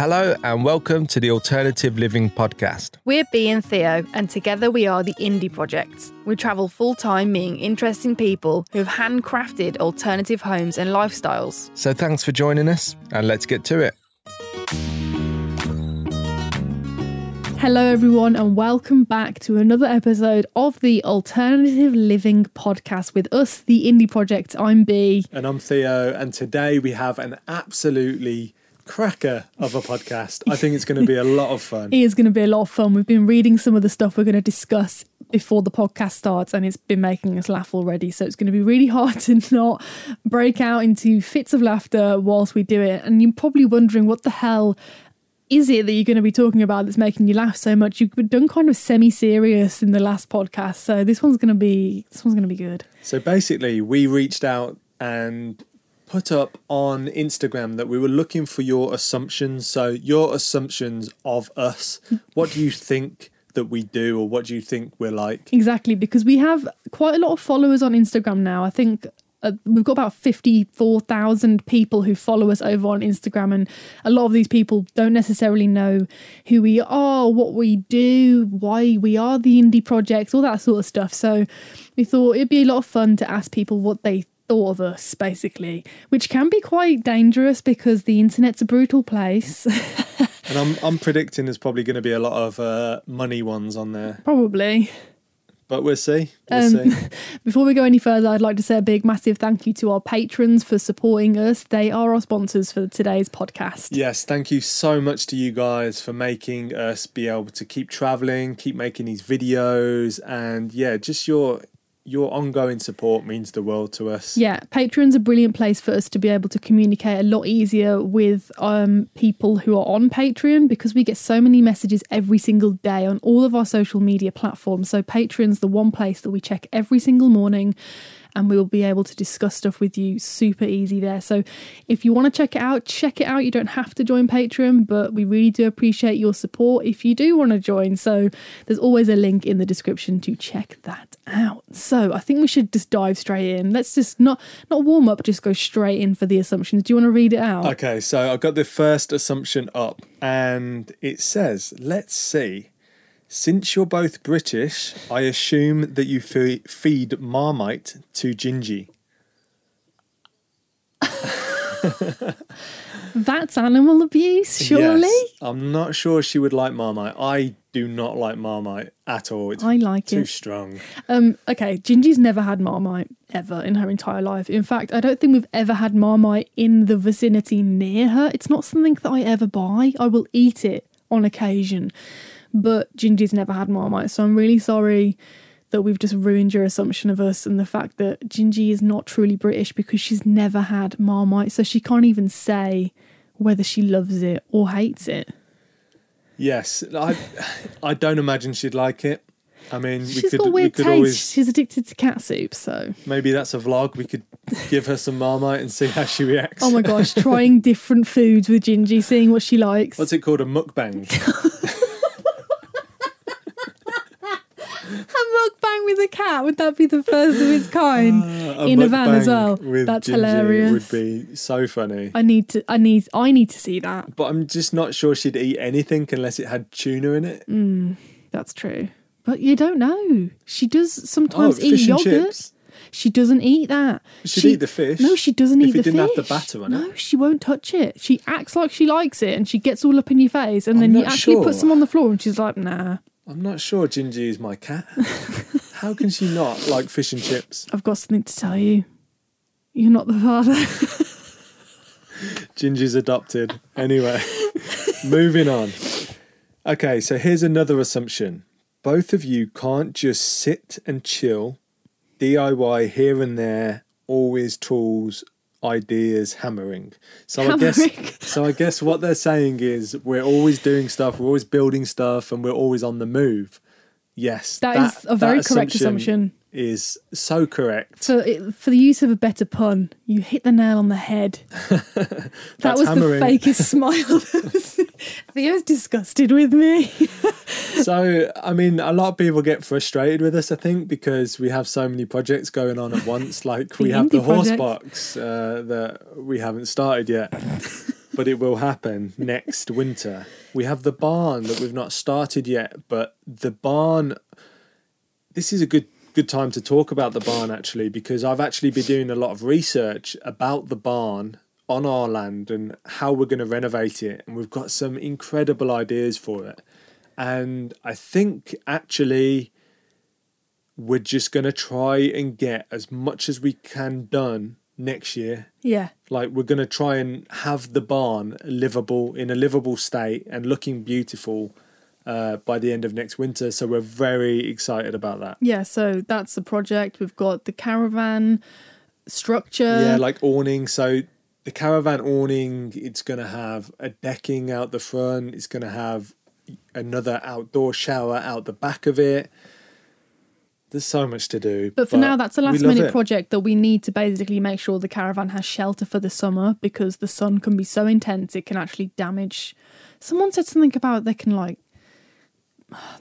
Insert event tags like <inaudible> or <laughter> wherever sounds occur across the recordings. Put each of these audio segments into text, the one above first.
Hello, and welcome to the Alternative Living Podcast. We're B and Theo, and together we are the Indie Projects. We travel full time meeting interesting people who have handcrafted alternative homes and lifestyles. So thanks for joining us, and let's get to it. Hello, everyone, and welcome back to another episode of the Alternative Living Podcast with us, the Indie Project. I'm B. And I'm Theo, and today we have an absolutely cracker of a podcast. I think it's going to be a lot of fun. <laughs> It is going to be a lot of fun. We've been reading some of the stuff we're going to discuss before the podcast starts, and it's been making us laugh already. So it's going to be really <laughs> hard to not break out into fits of laughter whilst we do it. And you're probably wondering what the hell is it that you're going to be talking about that's making you laugh so much? You've been done kind of semi-serious in the last podcast, so this one's going to be this one's going to be good. So basically, we reached out and put up on Instagram that we were looking for your assumptions. So your assumptions of us. <laughs> What do you think? that we do or what do you think we're like exactly because we have quite a lot of followers on instagram now i think uh, we've got about 54,000 people who follow us over on Instagram, and a lot of these people don't necessarily know who we are, what we do, why we are the indie projects, all that sort of stuff. So we thought it'd be a lot of fun to ask people what they thought of us, basically, which can be quite dangerous because the internet's a brutal place. <laughs> and I'm, I'm predicting there's probably going to be a lot of uh, money ones on there. Probably. But we'll see. We'll um, see. <laughs> before we go any further, I'd like to say a big, massive thank you to our patrons for supporting us. They are our sponsors for today's podcast. Yes, thank you so much to you guys for making us be able to keep traveling, keep making these videos, and yeah, just your your ongoing support means the world to us. Yeah, Patreon's a brilliant place for us to be able to communicate a lot easier with um, people who are on Patreon because we get so many messages every single day on all of our social media platforms. So, Patreon's the one place that we check every single morning and we will be able to discuss stuff with you super easy there. So if you want to check it out, check it out. You don't have to join Patreon, but we really do appreciate your support if you do want to join. So there's always a link in the description to check that out. So I think we should just dive straight in. Let's just not not warm up, just go straight in for the assumptions. Do you want to read it out? Okay, so I've got the first assumption up and it says, let's see. Since you're both British, I assume that you feed Marmite to Gingy. <laughs> That's animal abuse, surely? Yes. I'm not sure she would like Marmite. I do not like Marmite at all. It's I like too it. strong. Um, okay, Gingy's never had Marmite ever in her entire life. In fact, I don't think we've ever had Marmite in the vicinity near her. It's not something that I ever buy. I will eat it on occasion but Gingy's never had Marmite. So I'm really sorry that we've just ruined your assumption of us and the fact that Gingy is not truly British because she's never had Marmite. So she can't even say whether she loves it or hates it. Yes, I, I don't imagine she'd like it. I mean, She's we could, got weird we could taste. always She's addicted to cat soup, so maybe that's a vlog. We could give her some Marmite and see how she reacts. oh my gosh, trying different foods with Gingy, seeing what she likes. What's it called? A mukbang. <laughs> mukbang with a cat? Would that be the first of its <laughs> kind uh, in a van as well? That's hilarious. Would be so funny. I need to. I need. I need to see that. But I'm just not sure she'd eat anything unless it had tuna in it. Mm, that's true. But you don't know. She does sometimes oh, eat yogurt. Chips. She doesn't eat that. She'd she, eat the fish. No, she doesn't eat the fish. Have the batter on no, it. No, she won't touch it. She acts like she likes it, and she gets all up in your face, and I'm then you actually sure. put some on the floor, and she's like, "Nah." I'm not sure Gingy is my cat. How can she not like fish and chips? I've got something to tell you. You're not the father. Gingy's adopted. Anyway, moving on. Okay, so here's another assumption. Both of you can't just sit and chill, DIY here and there, always tools, ideas, hammering. So hammering. I guess so I guess what they're saying is we're always doing stuff, we're always building stuff and we're always on the move. Yes. that, that is a very correct assumption. Is so correct. For for the use of a better pun, you hit the nail on the head. <laughs> that was hammering. the fakest <laughs> smile. <laughs> Theo's disgusted with me. so, I mean, a lot of people get frustrated with us, I think, because we have so many projects going on at once. Like, we have the horse box uh, that we haven't started yet. but it will happen next winter. We have the barn that we've not started yet, but the barn. This is a good good time to talk about the barn actually because I've actually been doing a lot of research about the barn on our land and how we're going to renovate it, and we've got some incredible ideas for it. And I think actually we're just going to try and get as much as we can done next year Yeah. like we're going to try and have the barn livable in a livable state and looking beautiful uh, by the end of next winter so we're very excited about that Yeah, so that's the project. We've got the caravan structure. yeah like awning so the caravan awning it's going to have a decking out the front it's going to have another outdoor shower out the back of it there's so much to do But for now, that's a last minute project that we need to basically make sure the caravan has shelter for the summer because the sun can be so intense it can actually damage. Someone said something about they can like.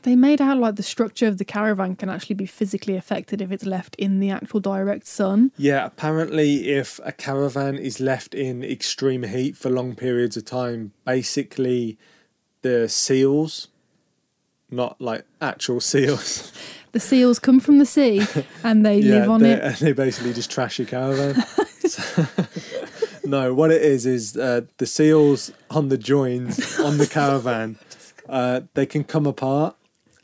They made out like the structure of the caravan can actually be physically affected if it's left in the actual direct sun. Yeah, apparently, if a caravan is left in extreme heat for long periods of time, basically the seals, not like actual <laughs> seals, The seals come from the sea <laughs> and they yeah, live on it. And <laughs> they basically just trash your caravan. So- no, what it is is uh, the seals on the joins on the caravan, uh, they can come apart,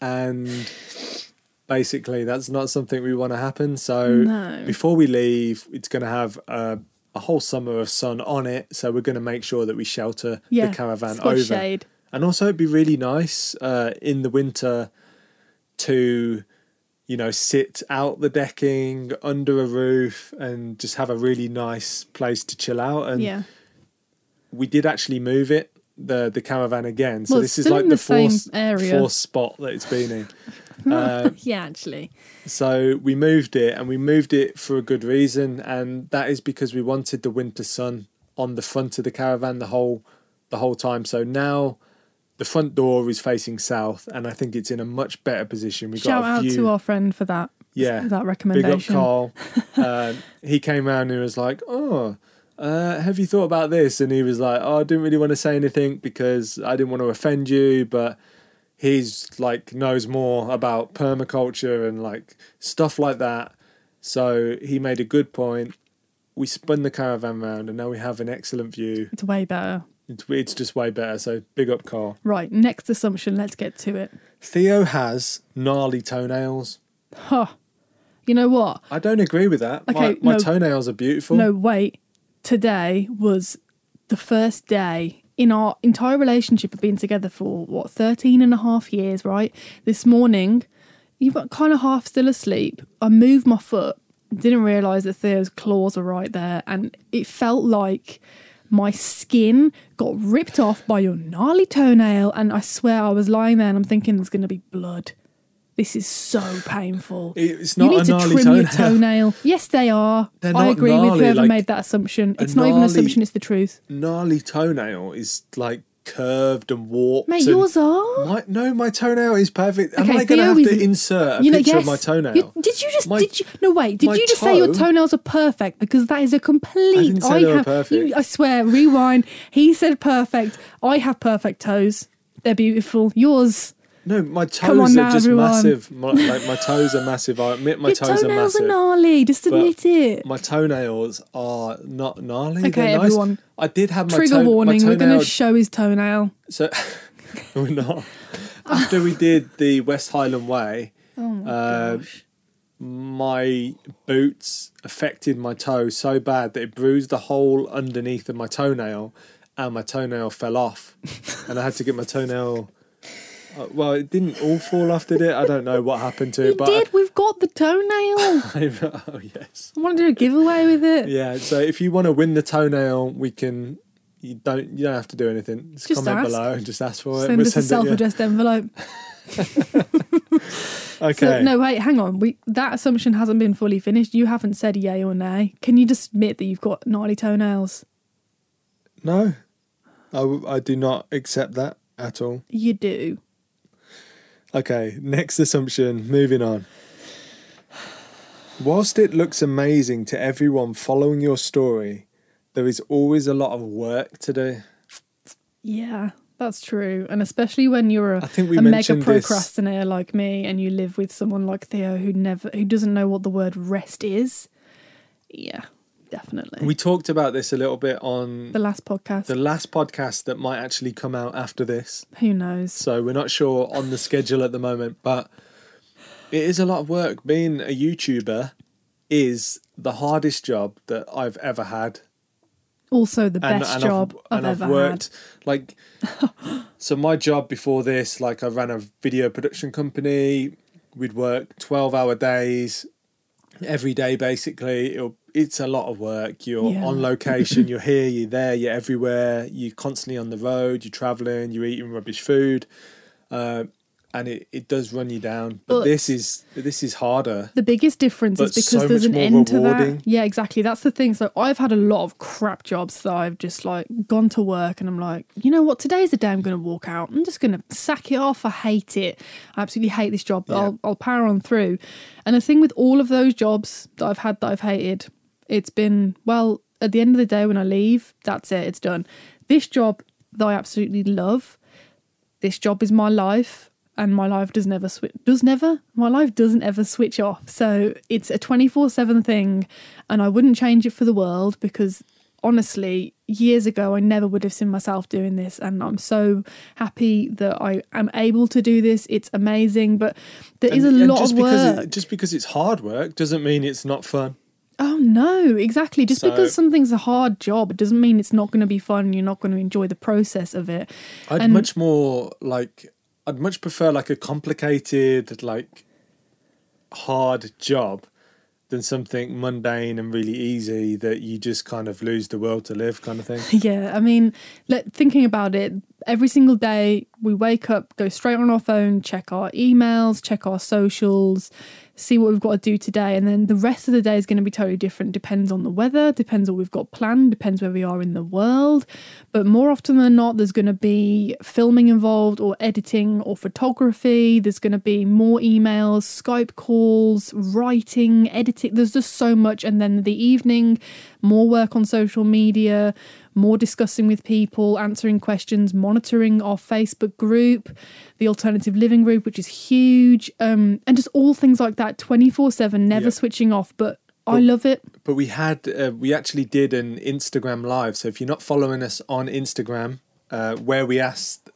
and basically that's not something we want to happen. So No. before we leave, it's going to have a, a whole summer of sun on it. So we're going to make sure that we shelter Yeah, the caravan over. shade. And also, it'd be really nice uh, in the winter to, you know, sit out the decking under a roof and just have a really nice place to chill out. And Yeah. we did actually move it, the the caravan again. So Well, this is like the, the fourth, area. fourth spot that it's been in. <laughs> Uh, Yeah, actually. so we moved it, and we moved it for a good reason, and that is because we wanted the winter sun on the front of the caravan the whole the whole time. So now the front door is facing south, and I think it's in a much better position. We Shout out to our friend for that. yeah, that recommendation. big up. Carl. <laughs> uh, he came around and was like, "Oh, uh, have you thought about this?" And he was like, "Oh, I didn't really want to say anything because I didn't want to offend you, but." He's like knows more about permaculture and like stuff like that. So he made a good point. We spun the caravan round and now we have an excellent view. It's way better. It's, it's just way better. So big up, Carl. Right, next assumption. Let's get to it. Theo has gnarly toenails. Huh. You know what? I don't agree with that. Okay, my, my no. toenails are beautiful. No, wait. Today was the first day in our entire relationship of being together for what 13 and a half years, right? This morning, you were kind of half still asleep. I moved my foot, didn't realize that Theo's claws were right there, and it felt like my skin got ripped off by your gnarly toenail. And I swear I was lying there and I'm thinking there's going to be blood. This is so painful. It's You need a to gnarly trim your toenail. toenail. Yes, they are. <laughs> I not agree with whoever like, made that assumption. It's not even an assumption; it's the truth. Gnarly toenail is like curved and warped. Mate, yours are. My, no, my toenail is perfect. Am Okay, I going to have to insert a you know, picture yes. of my toenail? You- did you just? My- did you? No, wait. Did you just say your toenails are perfect? Because that is a complete. I didn't say they were have. perfect. You, I swear. Rewind. He said perfect. I have perfect toes. They're beautiful. Yours. No, my toes now, are just everyone. massive. My, like my toes are massive. I admit my your toes are toenails are gnarly. Just admit it. My toenails are not gnarly. Okay, They're nice. everyone. I did have my Trigger toe- my warning. We're going to show his toenail. So <laughs> we're not. After we did the West Highland Way, Oh my Uh, gosh. my boots affected my toe so bad that it bruised the hole underneath of my toenail, and my toenail fell off, and I had to get my toenail. Uh, well, it didn't all fall off, did it? I don't know what happened to You it, but did. We've got the toenail. <laughs> <laughs> Oh yes, I want to do a giveaway with it. yeah. So if you want to win the toenail, we can. You don't. You don't have to do anything. Just, Just comment ask. below and just ask for it. Send We'll us a send it, yeah. self-addressed envelope. <laughs> Okay. So, no, wait, hang on. We that assumption hasn't been fully finished. You haven't said yay or nay. Can you just admit that you've got gnarly toenails? No, I, I do not accept that at all. You do. Okay, next assumption, moving on. Whilst it looks amazing to everyone following your story, there is always a lot of work to do. Yeah, that's true. And especially when you're a, I think we a mega mentioned this. procrastinator like me and you live with someone like Theo who never who doesn't know what the word rest is. Yeah, definitely. We talked about this a little bit on the last podcast. the last podcast that might actually come out after this. who knows? So we're not sure on the schedule at the moment, but it is a lot of work. Being a YouTuber is the hardest job that I've ever had. Also the best job I've, and ever I've worked like so my job before this, like I ran a video production company. We'd work twelve hour days every day basically. It'll, it's a lot of work. You're Yeah. on location, you're here, you're there, you're everywhere, you're constantly on the road, you're travelling, you're eating rubbish food. Uh, and it, it does run you down. But, But- this is this is harder. The biggest difference is because so there's an end to rewarding. that. Yeah, exactly. That's the thing. So I've had a lot of crap jobs that I've just like gone to work and I'm like, you know what? Today's the day I'm going to walk out. I'm just going to sack it off. I hate it. I absolutely hate this job, but Yeah. I'll, I'll power on through. And the thing with all of those jobs that I've had that I've hated, it's been well. At the end of the day, when I leave, that's it. It's done. This job that I absolutely love this job is my life and my life does never switch does never my life doesn't ever switch off so it's a 24/7 thing and I wouldn't change it for the world because honestly years ago I never would have seen myself doing this and I'm so happy that I am able to do this it's amazing but there is And- a and lot of work It, just because it's hard work doesn't mean it's not fun. Oh no, exactly. Just So- because something's a hard job, it doesn't mean it's not going to be fun. You're not going to enjoy the process of it. I'd And- much more like I'd much prefer like a complicated like hard job than something mundane and really easy that you just kind of lose the world to live kind of thing. <laughs> Yeah, I mean, let, thinking about it, every single day we wake up, go straight on our phone, check our emails, check our socials, see what we've got to do today, and then the rest of the day is going to be totally different. Depends on the weather, depends what we've got planned, depends where we are in the world. But more often than not, there's going to be filming involved, or editing, or photography. There's going to be more emails, Skype calls, writing, editing. There's just so much. And then the evening, more work on social media, more discussing with people, answering questions, monitoring our Facebook group, the alternative living group, which is huge, um, and just all things like that 24 7, never Yeah. switching off. But I love it. But we had uh, we actually did an Instagram live. So if you're not following us on Instagram, uh, where we asked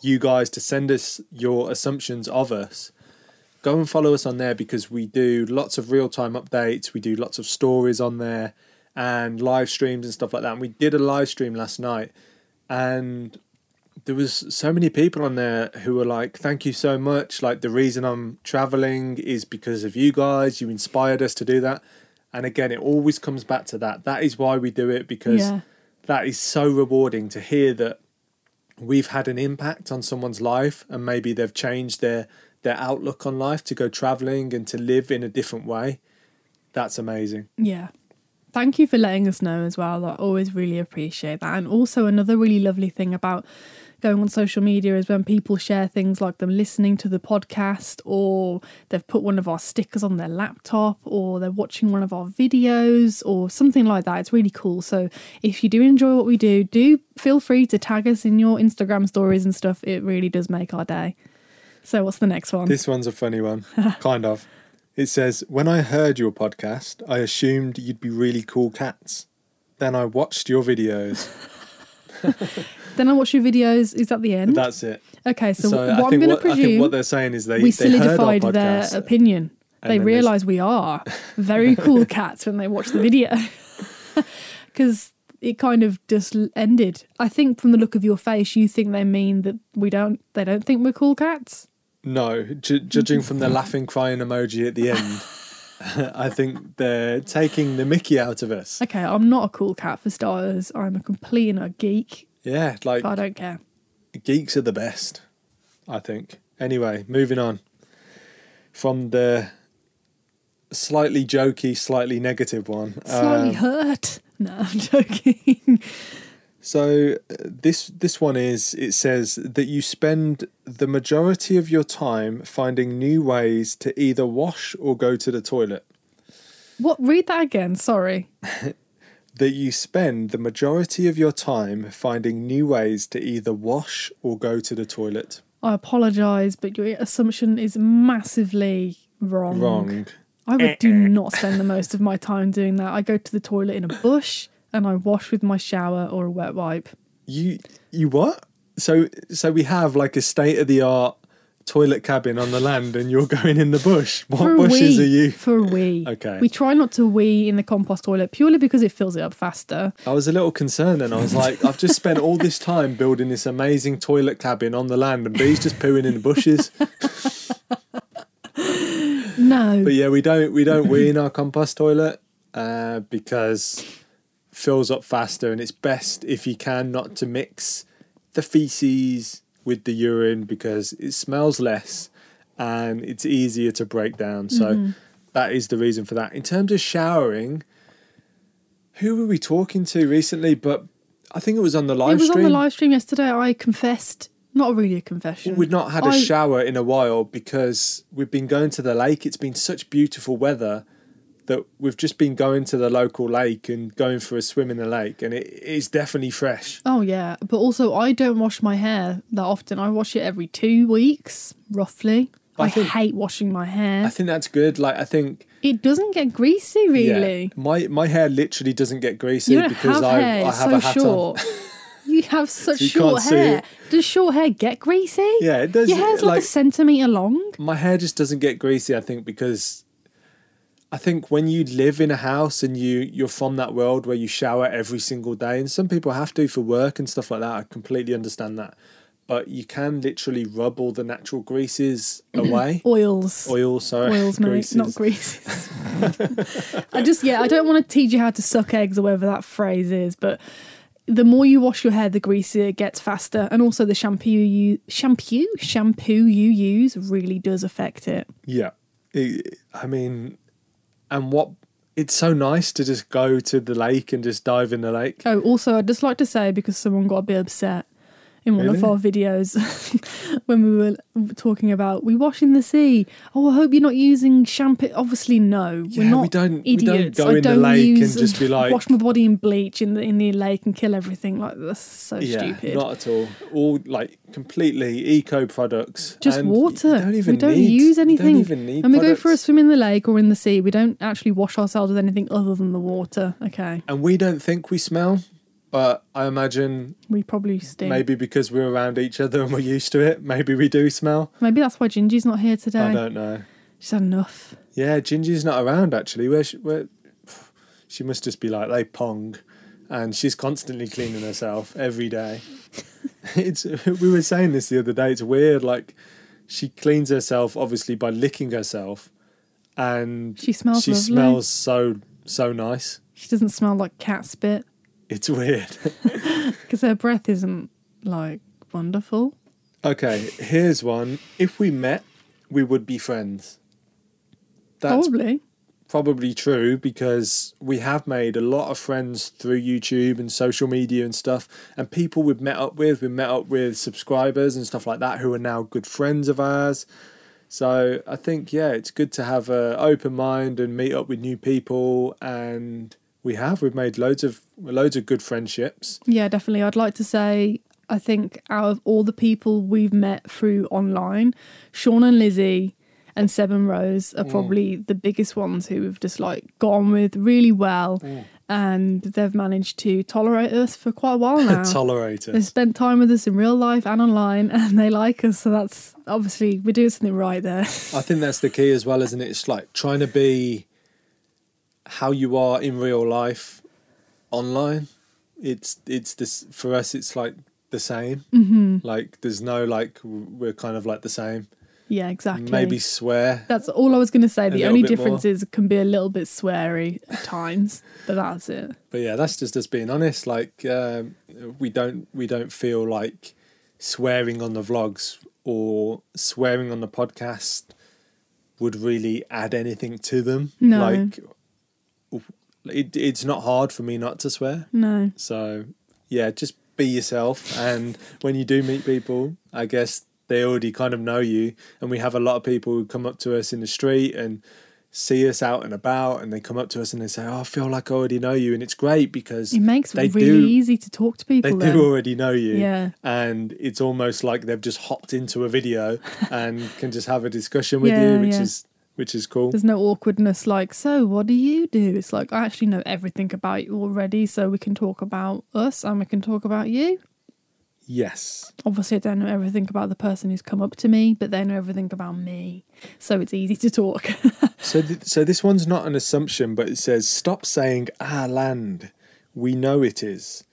you guys to send us your assumptions of us, go and follow us on there because we do lots of real time updates. We do lots of stories on there and live streams and stuff like that. And we did a live stream last night, and there was so many people on there who were like, "Thank you so much. Like the reason I'm traveling is because of you guys. You inspired us to do that." And again, it always comes back to that. That is why we do it because Yeah. that is so rewarding to hear that we've had an impact on someone's life and maybe they've changed their their outlook on life to go traveling and to live in a different way. That's amazing. Yeah. Thank you for letting us know as well. I always really appreciate that. And also, another really lovely thing about going on social media is when people share things like them listening to the podcast, or they've put one of our stickers on their laptop, or they're watching one of our videos, or something like that. It's really cool. So, if you do enjoy what we do, do feel free to tag us in your Instagram stories and stuff. It really does make our day. So, what's the next one? This one's a funny one, <laughs> kind of. It says, When I heard your podcast, I assumed you'd be really cool cats. Then I watched your videos. <laughs> then I watched your videos. Is that the end? That's it. okay, so, So, what I'm going to what, I think presume what they're saying is they, we they solidified their opinion. They then they s- realise we are <laughs> very cool cats when they watch the video. <laughs> Because it kind of just ended. I think from the look of your face, you think they mean that we don't. They don't think we're cool cats. No, ju- judging from the laughing, crying emoji at the end, <laughs> I think they're taking the mickey out of us. Okay, I'm not a cool cat for starters. I'm a complete and a geek, Yeah, like but I don't care. geeks are the best, I think. Anyway, moving on from the slightly jokey, slightly negative one. Slightly um, hurt. <laughs> No, I'm joking. So uh, this this one is it says that you spend the majority of your time finding new ways to either wash or go to the toilet. what? Read that again. Sorry. <laughs> that you spend the majority of your time finding new ways to either wash or go to the toilet. I apologise, but your assumption is massively wrong. Wrong. I would do not spend the most of my time doing that. I go to the toilet in a bush and I wash with my shower or a wet wipe. You you what? So so we have like a state of the art toilet cabin on the land and you're going in the bush. What For bushes wee. are you? For a wee. Okay. We try not to wee in the compost toilet purely because it fills it up faster. I was a little concerned and I was like, I've just spent all this time building this amazing toilet cabin on the land and bees just pooing in the bushes. <laughs> No. But yeah, we don't we don't wee in our compost toilet uh, because fills up faster and it's best if you can not to mix the feces with the urine because it smells less and it's easier to break down. So mm-hmm. that is the reason for that. In terms of showering, who were we talking to recently? But I think it was on the live it was stream. on the live stream yesterday. I confessed, not really a confession. We've not had a I- shower in a while because we've been going to the lake. It's been such beautiful weather that we've just been going to the local lake and going for a swim in the lake, and it is definitely fresh. Oh yeah, but also I don't wash my hair that often. I wash it every two weeks, roughly. I I, think- hate washing my hair. I think that's good. Like I think, it doesn't get greasy, yeah, really. my my hair literally doesn't get greasy because I hair. I have so a hat short. on. <laughs> you have such you short hair. Does short hair get greasy? Yeah, it does. Your hair's like, like a centimetre long. my hair just doesn't get greasy. I think because I think when you live in a house and you you're from that world where you shower every single day, and some people have to for work and stuff like that. I completely understand that, but you can literally rub all the natural greases <clears throat> away. Oils. Oils, sorry, Oils, mate, greases. not greases. <laughs> I just, yeah, I don't want to teach you how to suck eggs or whatever that phrase is, but the more you wash your hair, the greasier it gets faster, and also the shampoo you shampoo shampoo you use really does affect it. Yeah, It- I mean, and what? It's so nice to just go to the lake and just dive in the lake. Oh, also, I'd just like to say because someone got a bit upset in one of our videos <laughs> when we were talking about we wash in the sea. Oh, I hope you're not using shampoo. Obviously, no, Yeah, we're not we don't- we don't idiots. go I in don't lake and just be like- wash my body in bleach in the in the lake and kill everything. Like that's so yeah, stupid. not at all. All like completely eco products. just and water. Don't even we don't need, use anything. don't even need when we go for a swim in the lake or in the sea, we don't actually wash ourselves with anything other than the water. Okay, and we don't think we smell, but I imagine we probably stink. Maybe, because we're around each other and we're used to it, maybe we do smell. Maybe that's why Gingy's not here today. I don't know. She's had enough. Yeah, Gingy's not around actually. Where she, where she must just be like they pong, and she's constantly cleaning herself every day. <laughs> it's we were saying this the other day. It's weird. Like she cleans herself obviously by licking herself, and She smells she lovely. smells so so nice. She doesn't smell like cat spit It's weird. <laughs> because her breath isn't like wonderful. okay, here's one. If we met, we would be friends. That's Probably. probably true because we have made a lot of friends through YouTube and social media and stuff, and people we've met up with, we've met up with subscribers and stuff like that who are now good friends of ours. So I think yeah, it's good to have an open mind and meet up with new people, and we have we've made loads of loads of good friendships. Yeah, definitely. I'd like to say, I think out of all the people we've met through online, Sean and Lizzie and Seb and Rose Mm. are probably the biggest ones who we've just like gone with really well. Mm. And they've managed to tolerate us for quite a while <laughs> now. Tolerate They've us. spent time with us in real life and online, <laughs> and they like us. So that's obviously we're doing something right there. I think that's the key as well, isn't it? It's like trying to be how you are in real life online. It's it's this for us. It's like the same. Mm-hmm. Like there's no like we're kind of like the same. yeah, exactly. Maybe swear. That's all I was going to say. The only difference more. is it can be a little bit sweary at times, but that's it. But yeah, that's just us being honest. Like um, we don't we don't feel like swearing on the vlogs or swearing on the podcast would really add anything to them. No. Like it, it's not hard for me not to swear. No. So yeah, just be yourself. And when you do meet people, I guess they already kind of know you. And we have a lot of people who come up to us in the street and see us out and about and they come up to us and they say, oh, I feel like I already know you. And it's great because It makes they it really do- easy to talk to they people. then. do already know you. Yeah. And it's almost like they've just hopped into a video <laughs> and can just have a discussion with Yeah, you, which yeah. is which is cool. There's no awkwardness like, so what do you do? It's like, I actually know everything about you already, so we can talk about us and we can talk about you. Yes. Obviously, I don't know everything about the person who's come up to me, but they know everything about me. So it's easy to talk. <laughs> So, th- so this one's not an assumption, but it says stop saying our land. We know it is,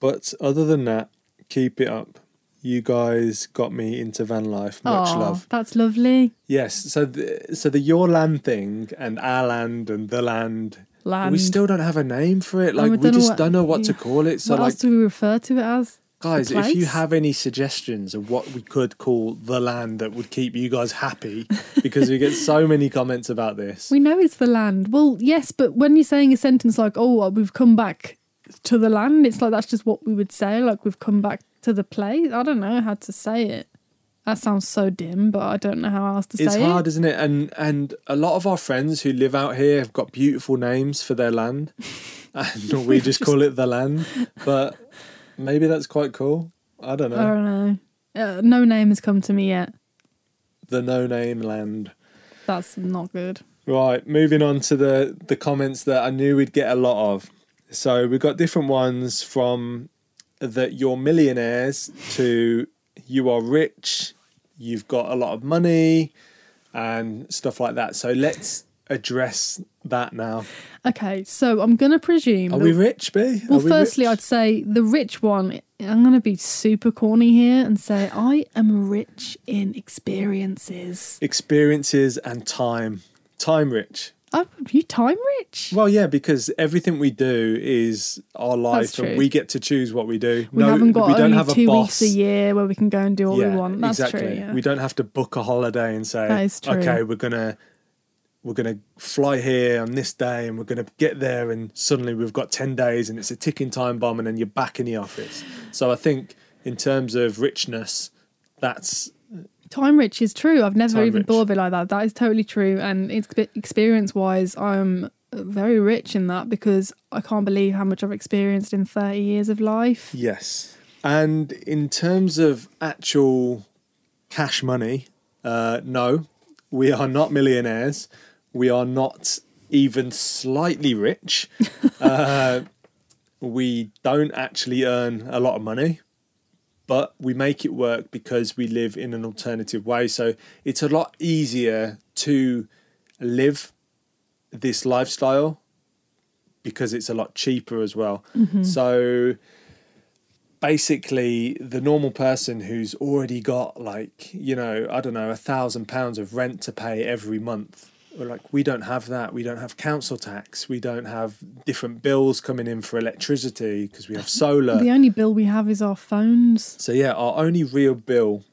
but other than that, keep it up. You guys got me into van life. Much Aw, love. That's lovely. Yes. So, the, so the your land thing and our land and the land. Land. We still don't have a name for it. Oh, like we we, don't just what- don't know what to call it. So what like else do we refer to it as? Guys, if you have any suggestions of what we could call the land that would keep you guys happy, because we get so many comments about this. We know it's the land. Well, yes, but when you're saying a sentence like, oh, we've come back to the land, it's like that's just what we would say. Like, we've come back to the place. I don't know how to say it. That sounds so dim, but I don't know how else to it's say it. It's hard, isn't it? And and a lot of our friends who live out here have got beautiful names for their land, <laughs> and we just call it the land. But maybe that's quite cool. I don't know. I don't know. Uh, no name has come to me yet. the no name land. That's not good. Right, moving on to the the comments that I knew we'd get a lot of. So we've got different ones from that you're millionaires to you are rich, you've got a lot of money and stuff like that. So let's address that now. Okay, so I'm going to presume. Are that- we rich, B? well, we firstly, rich? I'd say the rich one. I'm going to be super corny here and say I am rich in experiences. experiences and time. Time rich. Oh, you time rich? Well, yeah, because everything we do is our life, and we get to choose what we do. We haven't got we don't only have a two boss. weeks a year where we can go and do all we want. That's exactly. true. Yeah. We don't have to book a holiday and say, That is true. okay, we're gonna we're gonna fly here on this day and we're gonna get there and suddenly we've got ten days and it's a ticking time bomb and then you're back in the office. So I think in terms of richness, that's Time rich is true. I've never Time even rich. thought of it like that. That is totally true. And it's experience wise, I'm very rich in that because I can't believe how much I've experienced in 30 years of life. yes. And in terms of actual cash money, uh, no, we are not millionaires. We are not even slightly rich. <laughs> uh, we don't actually earn a lot of money, but we make it work because we live in an alternative way. So it's a lot easier to live this lifestyle because it's a lot cheaper as well. Mm-hmm. So basically the normal person who's already got like you know i don't know a thousand pounds of rent to pay every month we're like we don't have that we don't have council tax we don't have different bills coming in for electricity because we have solar <laughs> The only bill we have is our phones. so yeah our only real bill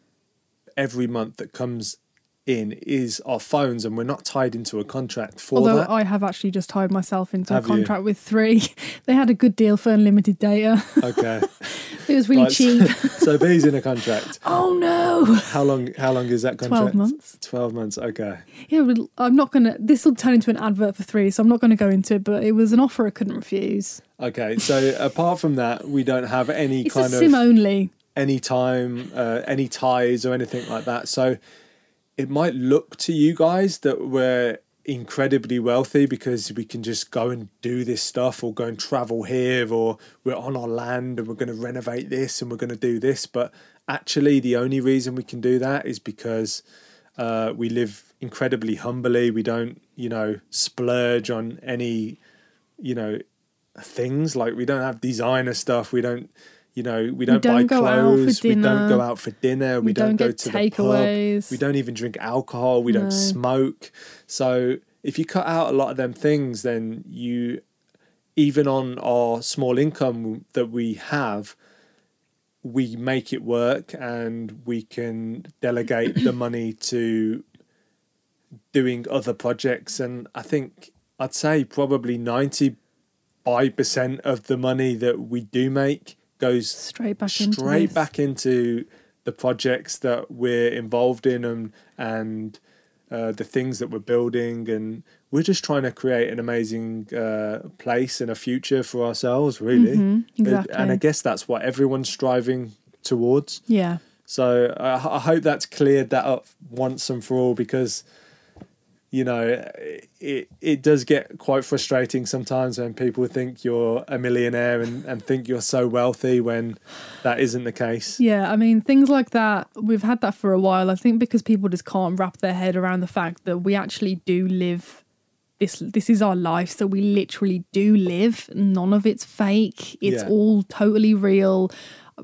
every month that comes in is our phones and we're not tied into a contract for Although that I have actually just tied myself into Have a you? contract with three. <laughs> they had a good deal for unlimited data. okay <laughs> it was really Right, cheap. <laughs> so B's in a contract <laughs> oh no. how long how long is that contract 12 months. 12 months okay Yeah, well, I'm not going to. This will turn into an advert for three, so I'm not going to go into it, but it was an offer I couldn't refuse. Okay, so <laughs> apart from that, we don't have any It's a kind sim of only. any time, uh, any ties or anything like that. So it might look to you guys that we're incredibly wealthy because we can just go and do this stuff or go and travel here or we're on our land and we're going to renovate this and we're going to do this. But actually, the only reason we can do that is because uh, we live incredibly humbly. We don't, you know, splurge on any, you know, things like we don't have designer stuff. We don't, you know, we don't, don't buy go out for clothes. We don't go out for dinner. We, We don't, don't go to the pub. takeaways. We don't even drink alcohol. We No. don't smoke. So if you cut out a lot of them things, then you, even on our small income that we have, we make it work and we can delegate the <coughs> money to doing other projects. And I think I'd say probably 95% of the money that we do make goes Straight back into straight this. back into the projects that we're involved in and and uh, the things that we're building and we're just trying to create an amazing uh, place and a future for ourselves, really. Mhm, exactly. And I guess that's what everyone's striving towards. Yeah. So I, I hope that's cleared that up once and for all because you know it it does get quite frustrating sometimes when people think you're a millionaire and, and think you're so wealthy when that isn't the case. Yeah, I mean, things like that, we've had that for a while. I think because people just can't wrap their head around the fact that we actually do live this this is our life so we literally do live none of it's fake it's Yeah. all totally real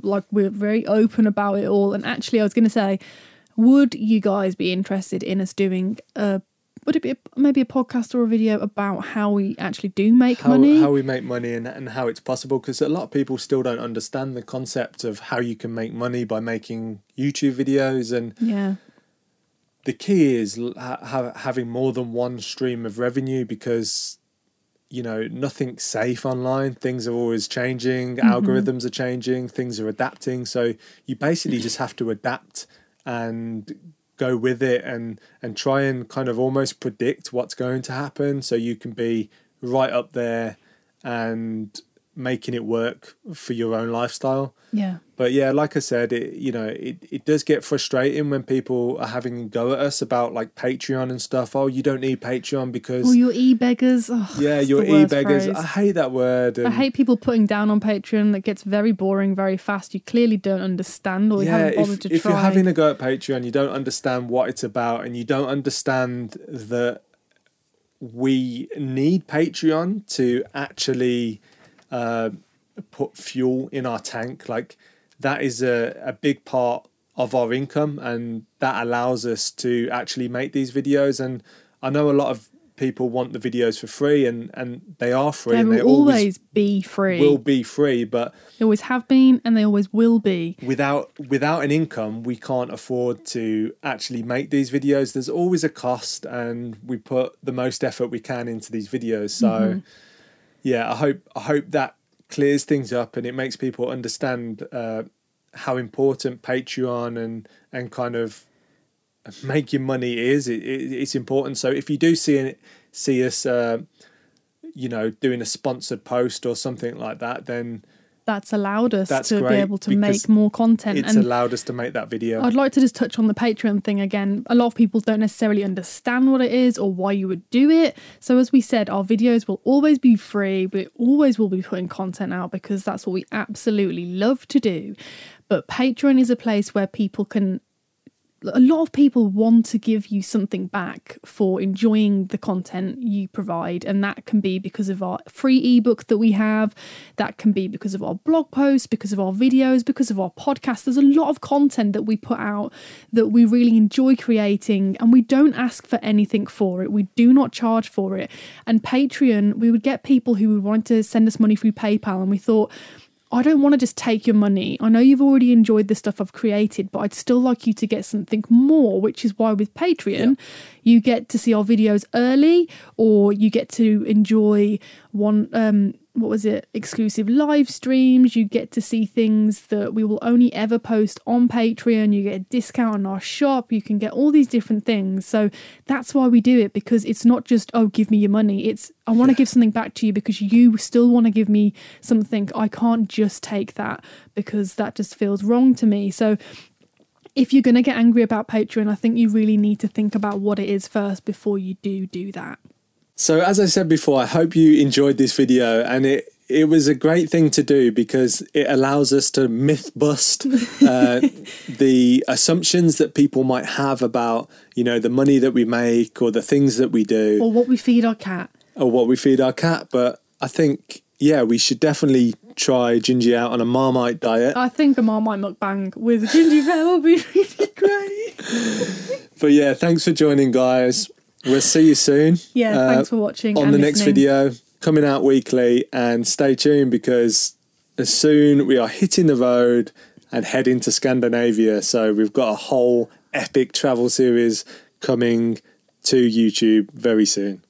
like we're very open about it all and actually i was going to say would you guys be interested in us doing a would it be a, maybe a podcast or a video about how we actually do make How, money? how we make money and, and how it's possible? Because a lot of people still don't understand the concept of how you can make money by making YouTube videos and yeah. the key is ha- ha- having more than one stream of revenue because you know nothing's safe online. Things are always changing. Mm-hmm. Algorithms are changing. Things are adapting. So you basically just have to adapt and go with it and and try and kind of almost predict what's going to happen so you can be right up there and making it work for your own lifestyle yeah but yeah, like I said, it you know it, it does get frustrating when people are having a go at us about like Patreon and stuff. Oh, you don't need Patreon because oh you're e-beggars oh, yeah, it's you're e-beggars. phrase. I hate that word. I hate people putting down on Patreon. that gets very boring very fast. You clearly don't understand or you yeah, haven't bothered if, to if try. If you're having a go at Patreon, you don't understand what it's about, and you don't understand that we need Patreon to actually uh, put fuel in our tank. Like that is a, a big part of our income, and that allows us to actually make these videos. And I know a lot of people want the videos for free, and and they are free, they and will they always, always be free. will be free, but They always have been and they always will be. without without an income we can't afford to actually make these videos there's always a cost and we put the most effort we can into these videos so Mm-hmm. Yeah i hope i hope that clears things up and it makes people understand uh, how important patreon and and kind of making money is. It, it, it's important. So if you do see see us uh, you know doing a sponsored post or something like that then That's allowed us That's to be able to make more content. it's and allowed us to make that video I'd like to just touch on the Patreon thing again. A lot of people don't necessarily understand what it is or why you would do it. So, as we said, our videos will always be free. We always will be putting content out because that's what we absolutely love to do. But Patreon is a place where people can. A lot of people want to give you something back for enjoying the content you provide, and that can be because of our free ebook that we have, that can be because of our blog posts, because of our videos, because of our podcast. There's a lot of content that we put out that we really enjoy creating, and we don't ask for anything for it. We do not charge for it. And Patreon, we would get people who would want to send us money through PayPal, and we thought, I don't want to just take your money. I know you've already enjoyed the stuff I've created, but I'd still like you to get something more, which is why with Patreon, you get to see our videos early or you get to enjoy one um what was it exclusive live streams. You get to see things that we will only ever post on patreon. You get a discount on our shop. You can get all these different things. So that's why we do it because it's not just oh give me your money. It's i want to give something back to you because you still want to give me something. I can't just take that because that just feels wrong to me. So if you're going to get angry about patreon i think you really need to think about what it is first before you do do that So as I said before, I hope you enjoyed this video and it it was a great thing to do because it allows us to myth bust uh, <laughs> the assumptions that people might have about you know the money that we make or the things that we do or what we feed our cat or what we feed our cat. But I think yeah, we should definitely try Gingy out on a Marmite diet. I think a Marmite mukbang with Gingy Bear will be <laughs> really great. <laughs> But yeah, thanks for joining, guys. We'll see you soon. Yeah, uh, thanks for watching. on the next video coming out weekly and stay tuned because as soon we are hitting the road and heading to Scandinavia so we've got a whole epic travel series coming to YouTube very soon